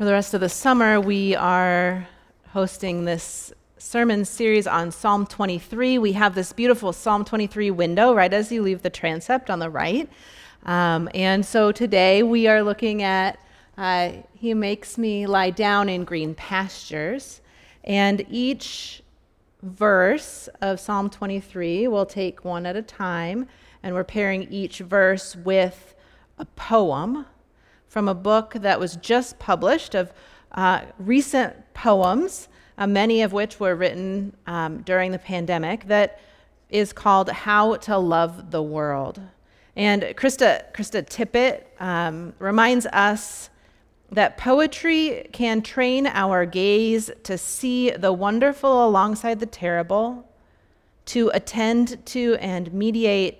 For the rest of the summer, we are hosting this sermon series on Psalm 23. We have this beautiful Psalm 23 window right as you leave the transept on the right. Um, and so today we are looking at uh, He makes me lie down in green pastures. And each verse of Psalm 23 we'll take one at a time, and we're pairing each verse with a poem from a book that was just published of uh, recent poems, uh, many of which were written um, during the pandemic, that is called How to Love the World. And Krista, Krista Tippett um, reminds us that poetry can train our gaze to see the wonderful alongside the terrible, to attend to and mediate,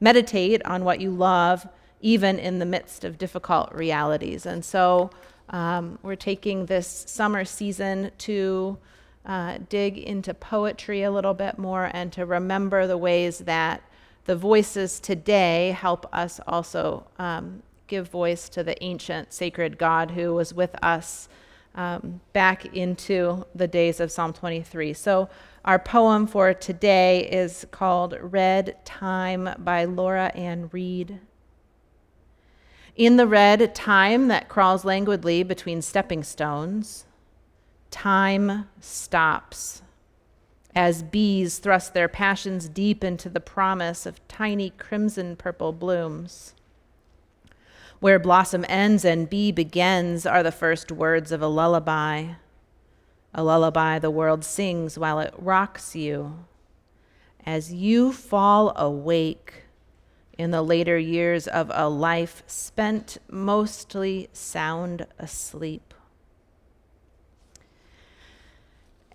meditate on what you love, even in the midst of difficult realities. And so um, we're taking this summer season to uh, dig into poetry a little bit more and to remember the ways that the voices today help us also um, give voice to the ancient sacred God who was with us um, back into the days of Psalm 23. So, our poem for today is called Red Time by Laura Ann Reed. In the red time that crawls languidly between stepping stones, time stops as bees thrust their passions deep into the promise of tiny crimson purple blooms. Where blossom ends and bee begins are the first words of a lullaby. A lullaby the world sings while it rocks you. As you fall awake, in the later years of a life spent mostly sound asleep.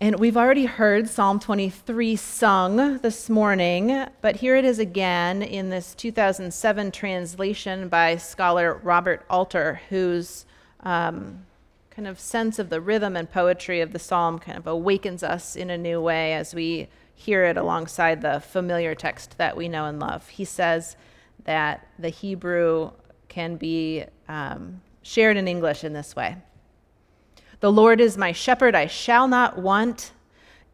And we've already heard Psalm 23 sung this morning, but here it is again in this 2007 translation by scholar Robert Alter, whose um, kind of sense of the rhythm and poetry of the psalm kind of awakens us in a new way as we hear it alongside the familiar text that we know and love. He says, that the Hebrew can be um, shared in English in this way The Lord is my shepherd, I shall not want.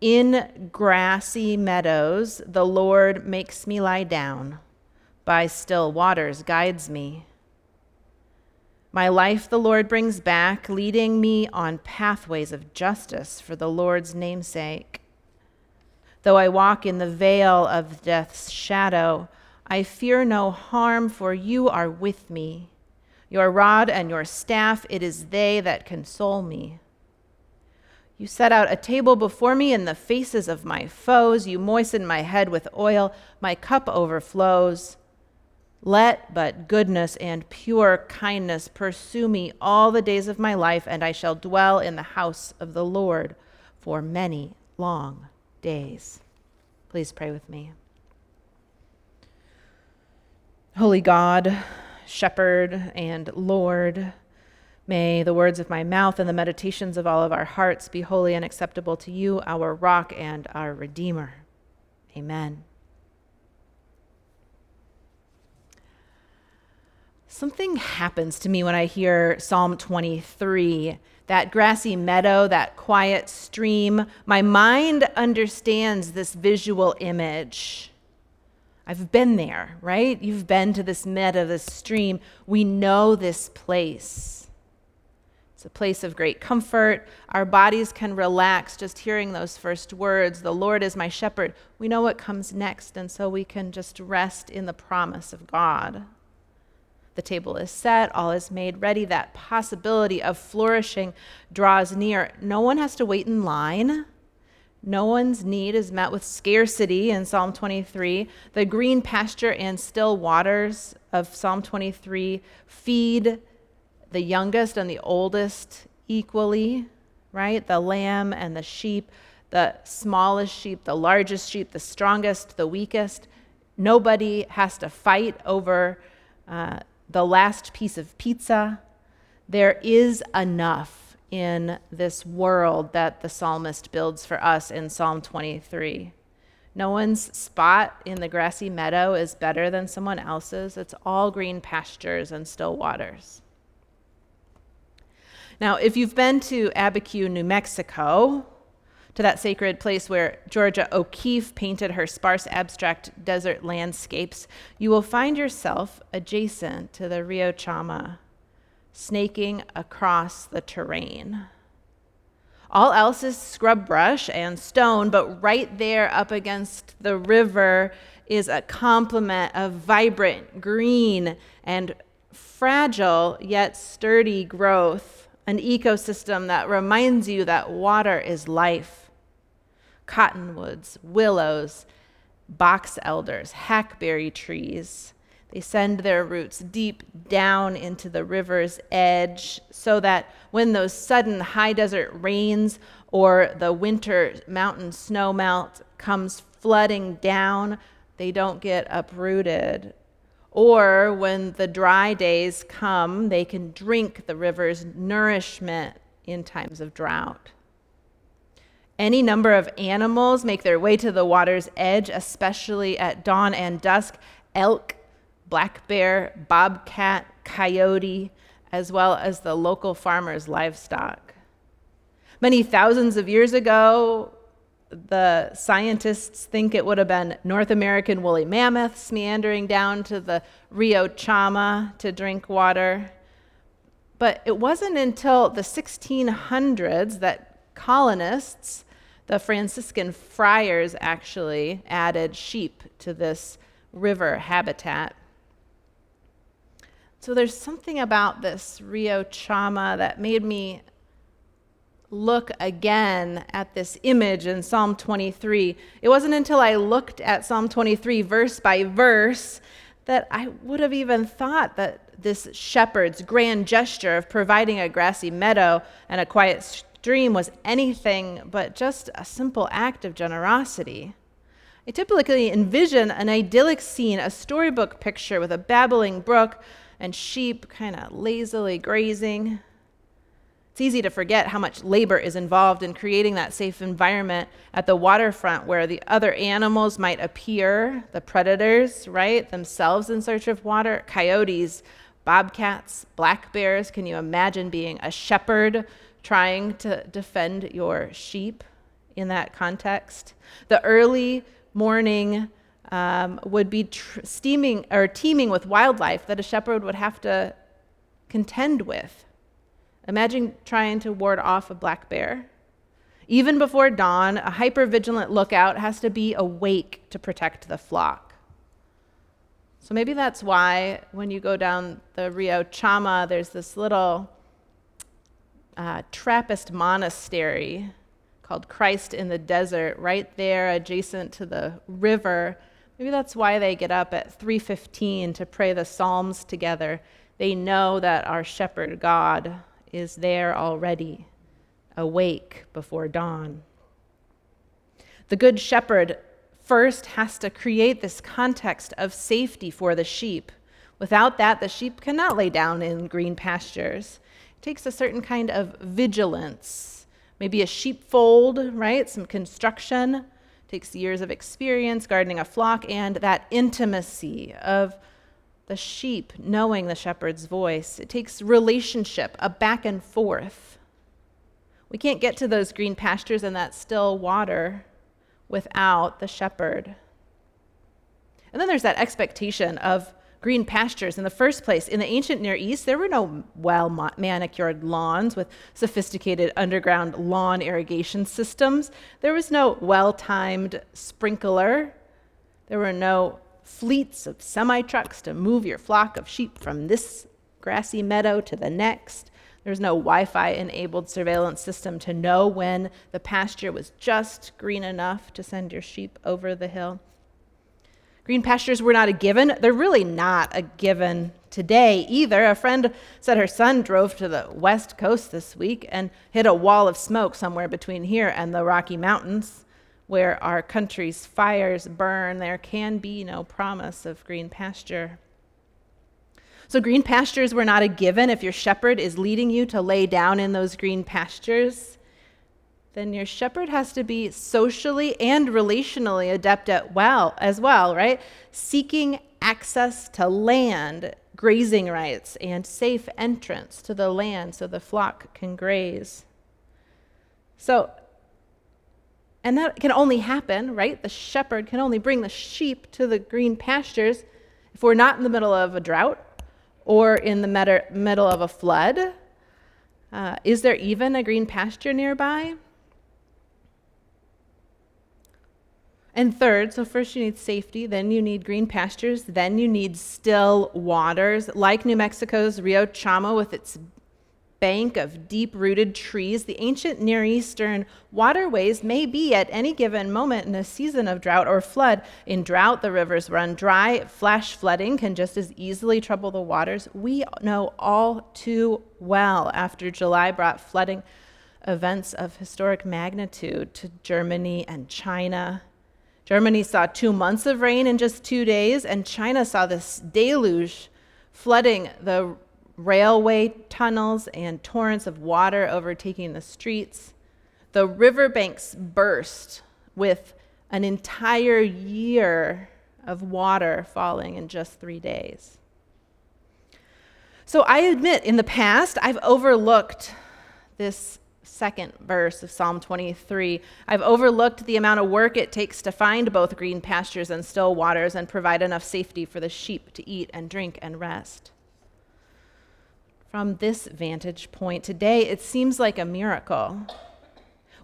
In grassy meadows, the Lord makes me lie down. By still waters, guides me. My life the Lord brings back, leading me on pathways of justice for the Lord's namesake. Though I walk in the vale of death's shadow, I fear no harm, for you are with me. Your rod and your staff, it is they that console me. You set out a table before me in the faces of my foes. You moisten my head with oil. My cup overflows. Let but goodness and pure kindness pursue me all the days of my life, and I shall dwell in the house of the Lord for many long days. Please pray with me. Holy God, Shepherd, and Lord, may the words of my mouth and the meditations of all of our hearts be holy and acceptable to you, our rock and our Redeemer. Amen. Something happens to me when I hear Psalm 23 that grassy meadow, that quiet stream. My mind understands this visual image. I've been there, right? You've been to this meadow, this stream. We know this place. It's a place of great comfort. Our bodies can relax just hearing those first words The Lord is my shepherd. We know what comes next, and so we can just rest in the promise of God. The table is set, all is made ready. That possibility of flourishing draws near. No one has to wait in line. No one's need is met with scarcity in Psalm 23. The green pasture and still waters of Psalm 23 feed the youngest and the oldest equally, right? The lamb and the sheep, the smallest sheep, the largest sheep, the strongest, the weakest. Nobody has to fight over uh, the last piece of pizza. There is enough in this world that the psalmist builds for us in Psalm 23. No one's spot in the grassy meadow is better than someone else's. It's all green pastures and still waters. Now, if you've been to Abiquiu, New Mexico, to that sacred place where Georgia O'Keeffe painted her sparse abstract desert landscapes, you will find yourself adjacent to the Rio Chama, snaking across the terrain. All else is scrub brush and stone, but right there up against the river is a complement of vibrant green and fragile yet sturdy growth, an ecosystem that reminds you that water is life cottonwoods, willows, box elders, hackberry trees. They send their roots deep down into the river's edge so that when those sudden high desert rains or the winter mountain snow melt comes flooding down, they don't get uprooted. Or when the dry days come, they can drink the river's nourishment in times of drought. Any number of animals make their way to the water's edge, especially at dawn and dusk elk, black bear, bobcat, coyote, as well as the local farmers' livestock. Many thousands of years ago, the scientists think it would have been North American woolly mammoths meandering down to the Rio Chama to drink water. But it wasn't until the 1600s that colonists the Franciscan friars actually added sheep to this river habitat. So there's something about this Rio Chama that made me look again at this image in Psalm 23. It wasn't until I looked at Psalm 23 verse by verse that I would have even thought that this shepherd's grand gesture of providing a grassy meadow and a quiet stream was anything but just a simple act of generosity. I typically envision an idyllic scene, a storybook picture with a babbling brook and sheep kind of lazily grazing. It's easy to forget how much labor is involved in creating that safe environment at the waterfront where the other animals might appear, the predators, right, themselves in search of water, coyotes, bobcats, black bears. Can you imagine being a shepherd trying to defend your sheep in that context. The early morning um, would be tr- steaming or teeming with wildlife that a shepherd would have to contend with. Imagine trying to ward off a black bear. Even before dawn, a hyper-vigilant lookout has to be awake to protect the flock. So maybe that's why when you go down the Rio Chama, there's this little uh, Trappist monastery called Christ in the Desert, right there adjacent to the river. Maybe that's why they get up at 3:15 to pray the Psalms together. They know that our shepherd God is there already, awake before dawn. The good shepherd first has to create this context of safety for the sheep. Without that, the sheep cannot lay down in green pastures It takes a certain kind of vigilance, maybe a sheepfold, right? Some construction. Takes years of experience gardening a flock and that intimacy of the sheep knowing the shepherd's voice. It takes relationship, a back and forth. We can't get to those green pastures and that still water without the shepherd. And then there's that expectation of green pastures. In the first place, in the ancient Near East, there were no well manicured lawns with sophisticated underground lawn irrigation systems. There was no well timed sprinkler. There were no fleets of semi trucks to move your flock of sheep from this grassy meadow to the next. There was no Wi Fi enabled surveillance system to know when the pasture was just green enough to send your sheep over the hill. Green pastures were not a given. They're really not a given today either. A friend said her son drove to the west coast this week and hit a wall of smoke somewhere between here and the Rocky Mountains. Where our country's fires burn, there can be no promise of green pasture. So, green pastures were not a given if your shepherd is leading you to lay down in those green pastures then your shepherd has to be socially and relationally adept at well as well, right? Seeking access to land, grazing rights, and safe entrance to the land so the flock can graze. So, and that can only happen, right? The shepherd can only bring the sheep to the green pastures if we're not in the middle of a drought or in the middle of a flood. Uh, is there even a green pasture nearby? And third, so first you need safety, then you need green pastures, then you need still waters, like New Mexico's Rio Chama with its bank of deep rooted trees. The ancient Near Eastern waterways may be at any given moment in a season of drought or flood. In drought, the rivers run dry. Flash flooding can just as easily trouble the waters. We know all too well after July brought flooding events of historic magnitude to Germany and China Germany saw two months of rain in just two days, and China saw this deluge flooding the railway tunnels and torrents of water overtaking the streets. The riverbanks burst with an entire year of water falling in just three days. So I admit, in the past, I've overlooked this second verse of Psalm 23. I've overlooked the amount of work it takes to find both green pastures and still waters and provide enough safety for the sheep to eat and drink and rest. From this vantage point, today it seems like a miracle.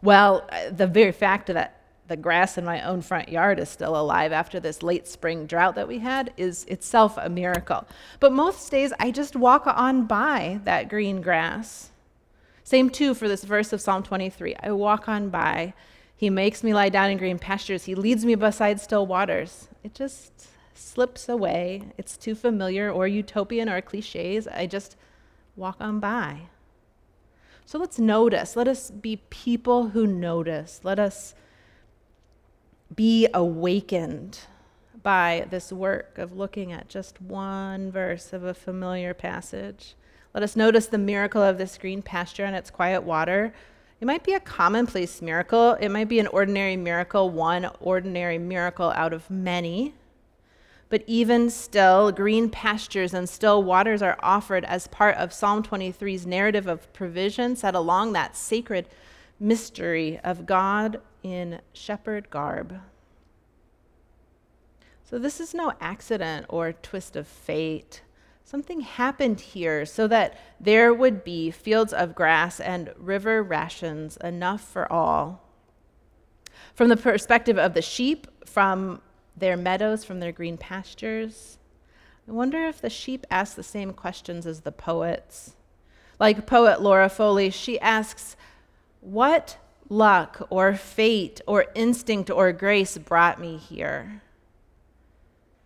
Well, uh, the very fact that the grass in my own front yard is still alive after this late spring drought that we had is itself a miracle. But most days I just walk on by that green grass same too for this verse of Psalm 23. I walk on by. He makes me lie down in green pastures. He leads me beside still waters. It just slips away. It's too familiar or utopian or cliches. I just walk on by. So let's notice. Let us be people who notice. Let us be awakened by this work of looking at just one verse of a familiar passage. Let us notice the miracle of this green pasture and its quiet water. It might be a commonplace miracle. It might be an ordinary miracle, one ordinary miracle out of many. But even still, green pastures and still waters are offered as part of Psalm 23's narrative of provision set along that sacred mystery of God in shepherd garb. So, this is no accident or twist of fate. Something happened here so that there would be fields of grass and river rations enough for all. From the perspective of the sheep, from their meadows, from their green pastures, I wonder if the sheep ask the same questions as the poets. Like poet Laura Foley, she asks, What luck or fate or instinct or grace brought me here?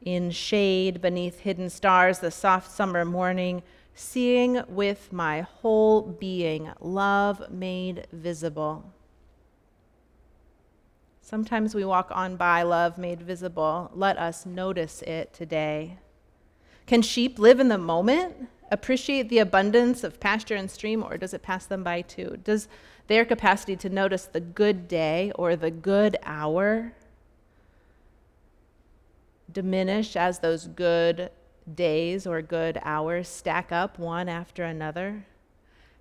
In shade beneath hidden stars, the soft summer morning, seeing with my whole being love made visible. Sometimes we walk on by love made visible. Let us notice it today. Can sheep live in the moment, appreciate the abundance of pasture and stream, or does it pass them by too? Does their capacity to notice the good day or the good hour diminish as those good days or good hours stack up one after another?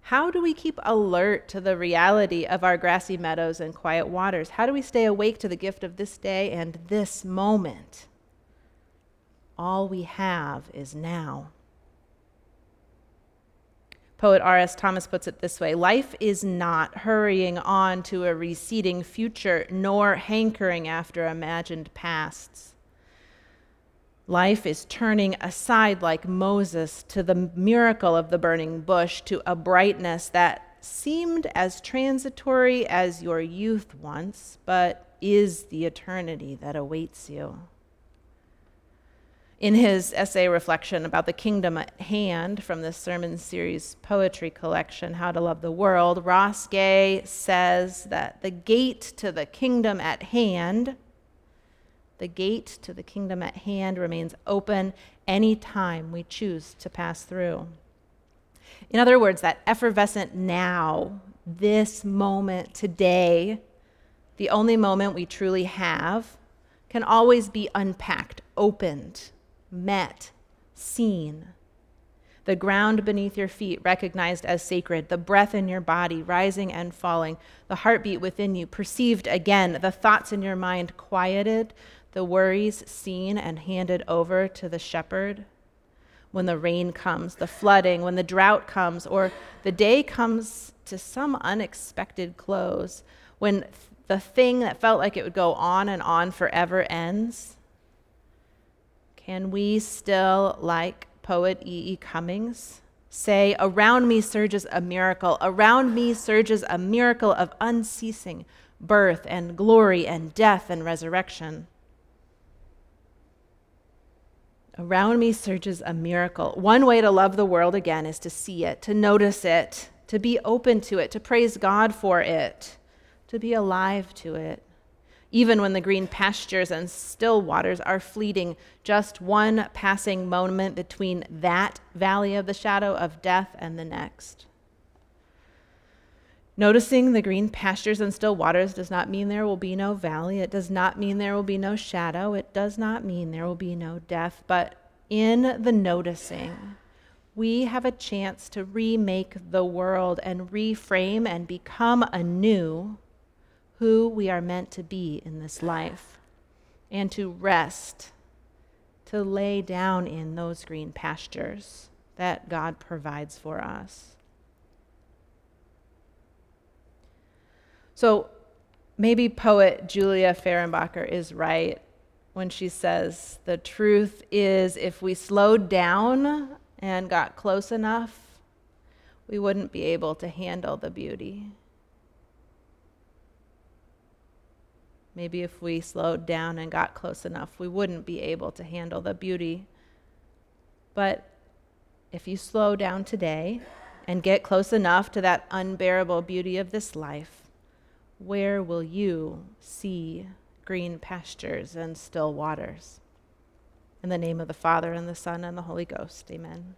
How do we keep alert to the reality of our grassy meadows and quiet waters? How do we stay awake to the gift of this day and this moment? All we have is now. Poet R.S. Thomas puts it this way Life is not hurrying on to a receding future, nor hankering after imagined pasts. Life is turning aside, like Moses, to the miracle of the burning bush, to a brightness that seemed as transitory as your youth once, but is the eternity that awaits you. In his essay reflection about the kingdom at hand from the sermon series poetry collection, How to Love the World, Ross Gay says that the gate to the kingdom at hand the gate to the kingdom at hand remains open any time we choose to pass through. In other words, that effervescent now, this moment, today, the only moment we truly have, can always be unpacked, opened, met, seen. The ground beneath your feet recognized as sacred, the breath in your body rising and falling, the heartbeat within you perceived again, the thoughts in your mind quieted, the worries seen and handed over to the shepherd. When the rain comes, the flooding, when the drought comes, or the day comes to some unexpected close, when the thing that felt like it would go on and on forever ends, can we still, like poet E. E. Cummings, say, Around me surges a miracle, around me surges a miracle of unceasing birth and glory and death and resurrection? Around me surges a miracle. One way to love the world again is to see it, to notice it, to be open to it, to praise God for it, to be alive to it. Even when the green pastures and still waters are fleeting, just one passing moment between that valley of the shadow of death and the next. Noticing the green pastures and still waters does not mean there will be no valley. It does not mean there will be no shadow. It does not mean there will be no death. But in the noticing, we have a chance to remake the world and reframe and become anew who we are meant to be in this life and to rest, to lay down in those green pastures that God provides for us. So maybe poet Julia Fehrenbacher is right when she says the truth is if we slowed down and got close enough, we wouldn't be able to handle the beauty. Maybe if we slowed down and got close enough, we wouldn't be able to handle the beauty. But if you slow down today and get close enough to that unbearable beauty of this life, where will you see green pastures and still waters? In the name of the Father, and the Son, and the Holy Ghost, amen.